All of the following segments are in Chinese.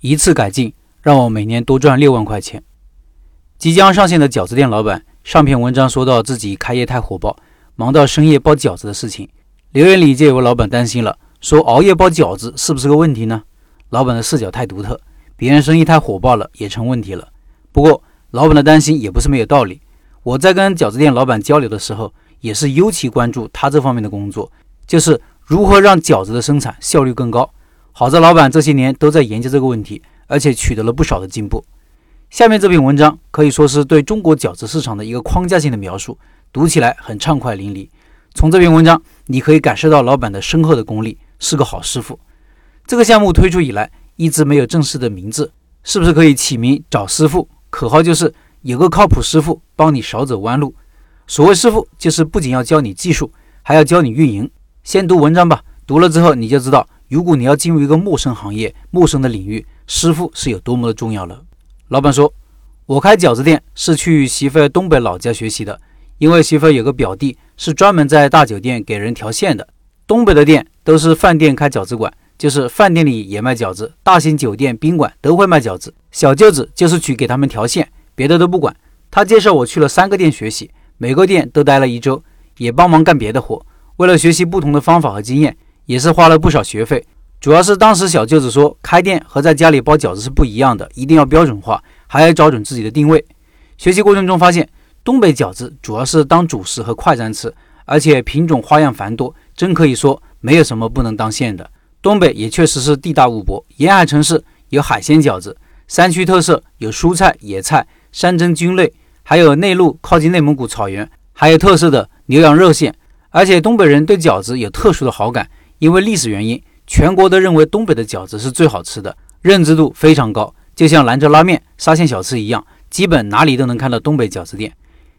一次改进让我每年多赚六万块钱。即将上线的饺子店老板上篇文章说到自己开业太火爆，忙到深夜包饺子的事情，留言里就有位老板担心了，说熬夜包饺子是不是个问题呢？老板的视角太独特，别人生意太火爆了也成问题了。不过老板的担心也不是没有道理。我在跟饺子店老板交流的时候，也是尤其关注他这方面的工作，就是如何让饺子的生产效率更高。好在老板这些年都在研究这个问题，而且取得了不少的进步。下面这篇文章可以说是对中国饺子市场的一个框架性的描述，读起来很畅快淋漓。从这篇文章，你可以感受到老板的深厚的功力，是个好师傅。这个项目推出以来，一直没有正式的名字，是不是可以起名找师傅？口号就是有个靠谱师傅帮你少走弯路。所谓师傅，就是不仅要教你技术，还要教你运营。先读文章吧，读了之后你就知道，如果你要进入一个陌生行业、陌生的领域，师傅是有多么的重要了。老板说：“我开饺子店是去媳妇儿东北老家学习的，因为媳妇儿有个表弟是专门在大酒店给人调馅的。东北的店都是饭店开饺子馆，就是饭店里也卖饺子，大型酒店、宾馆都会卖饺子。小舅子就是去给他们调馅，别的都不管。他介绍我去了三个店学习，每个店都待了一周，也帮忙干别的活。为了学习不同的方法和经验，也是花了不少学费。”主要是当时小舅子说，开店和在家里包饺子是不一样的，一定要标准化，还要找准自己的定位。学习过程中发现，东北饺子主要是当主食和快餐吃，而且品种花样繁多，真可以说没有什么不能当馅的。东北也确实是地大物博，沿海城市有海鲜饺子，山区特色有蔬菜、野菜、山珍菌类，还有内陆靠近内蒙古草原还有特色的牛羊肉馅。而且东北人对饺子有特殊的好感，因为历史原因。全国都认为东北的饺子是最好吃的，认知度非常高，就像兰州拉面、沙县小吃一样，基本哪里都能看到东北饺子店。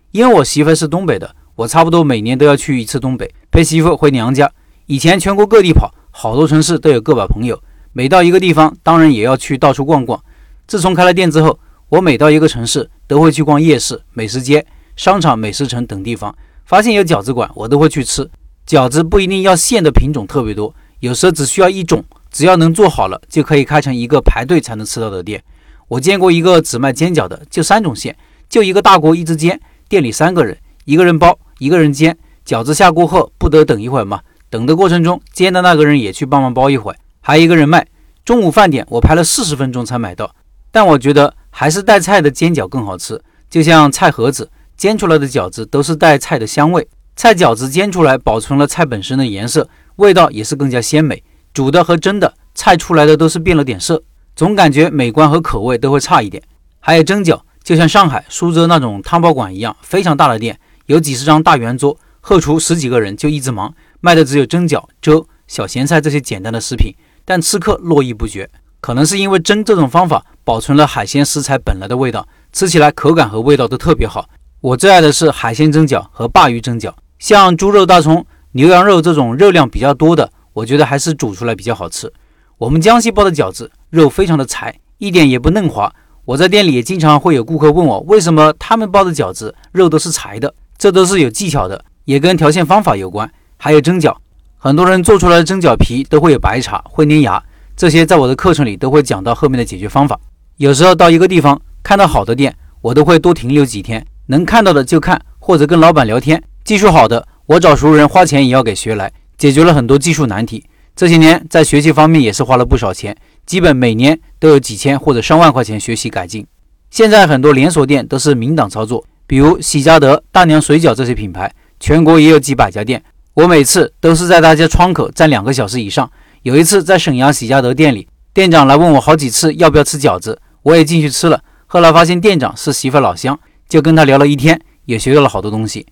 因为我媳妇是东北的，我差不多每年都要去一次东北，陪媳妇回娘家。以前全国各地跑，好多城市都有个把朋友，每到一个地方，当然也要去到处逛逛。自从开了店之后，我每到一个城市，都会去逛夜市、美食街、商场、美食城等地方，发现有饺子馆，我都会去吃。饺子不一定要馅的品种特别多。有时候只需要一种，只要能做好了，就可以开成一个排队才能吃到的店。我见过一个只卖煎饺的，就三种馅，就一个大锅一直煎，店里三个人，一个人包，一个人煎。饺子下锅后不得等一会儿吗？等的过程中，煎的那个人也去帮忙包一会儿，还一个人卖。中午饭点我排了四十分钟才买到，但我觉得还是带菜的煎饺更好吃。就像菜盒子煎出来的饺子都是带菜的香味，菜饺子煎出来保存了菜本身的颜色。味道也是更加鲜美，煮的和蒸的菜出来的都是变了点色，总感觉美观和口味都会差一点。还有蒸饺，就像上海、苏州那种汤包馆一样，非常大的店，有几十张大圆桌，后厨十几个人就一直忙，卖的只有蒸饺、粥、小咸菜这些简单的食品，但吃客络绎不绝。可能是因为蒸这种方法保存了海鲜食材本来的味道，吃起来口感和味道都特别好。我最爱的是海鲜蒸饺和鲅鱼蒸饺，像猪肉大葱。牛羊肉这种热量比较多的，我觉得还是煮出来比较好吃。我们江西包的饺子肉非常的柴，一点也不嫩滑。我在店里也经常会有顾客问我，为什么他们包的饺子肉都是柴的？这都是有技巧的，也跟调馅方法有关。还有蒸饺，很多人做出来的蒸饺皮都会有白茬，会粘牙，这些在我的课程里都会讲到后面的解决方法。有时候到一个地方看到好的店，我都会多停留几天，能看到的就看，或者跟老板聊天，技术好的。我找熟人花钱也要给学来，解决了很多技术难题。这些年在学习方面也是花了不少钱，基本每年都有几千或者上万块钱学习改进。现在很多连锁店都是明档操作，比如喜家德、大娘水饺这些品牌，全国也有几百家店。我每次都是在大家窗口站两个小时以上。有一次在沈阳喜家德店里，店长来问我好几次要不要吃饺子，我也进去吃了。后来发现店长是媳妇老乡，就跟他聊了一天，也学到了好多东西。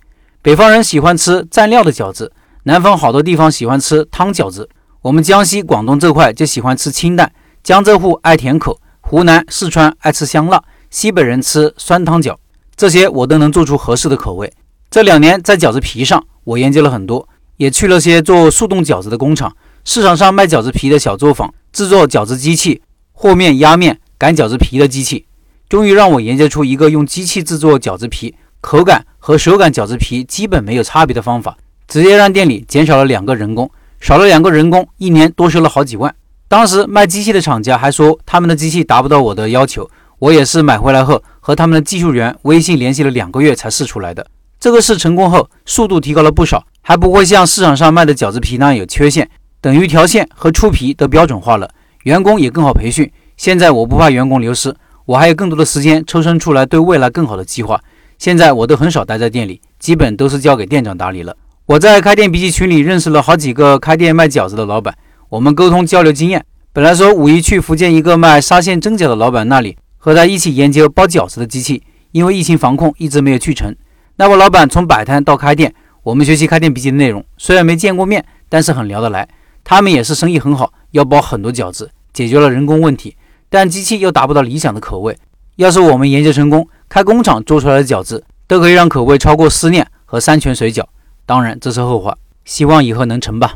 北方人喜欢吃蘸料的饺子，南方好多地方喜欢吃汤饺子。我们江西、广东这块就喜欢吃清淡，江浙沪爱甜口，湖南、四川爱吃香辣，西北人吃酸汤饺。这些我都能做出合适的口味。这两年在饺子皮上，我研究了很多，也去了些做速冻饺子的工厂，市场上卖饺子皮的小作坊，制作饺子机器、和面、压面、擀饺子皮的机器，终于让我研究出一个用机器制作饺子皮。口感和手擀饺子皮基本没有差别的方法，直接让店里减少了两个人工，少了两个人工，一年多收了好几万。当时卖机器的厂家还说他们的机器达不到我的要求，我也是买回来后和他们的技术员微信联系了两个月才试出来的。这个试成功后，速度提高了不少，还不会像市场上卖的饺子皮那样有缺陷，等于条线和出皮都标准化了，员工也更好培训。现在我不怕员工流失，我还有更多的时间抽身出来对未来更好的计划。现在我都很少待在店里，基本都是交给店长打理了。我在开店笔记群里认识了好几个开店卖饺子的老板。我们沟通交流经验，本来说五一去福建一个卖沙县蒸饺的老板那里和他一起研究包饺子的机器，因为疫情防控一直没有去成。那位老板从摆摊到开店，我们学习开店笔记的内容，虽然没见过面，但是很聊得来。他们也是生意很好，要包很多饺子，解决了人工问题，但机器又达不到理想的口味。要是我们研究成功，开工厂做出来的饺子都可以让口味超过思念和山泉水饺。当然这是后话，希望以后能成吧。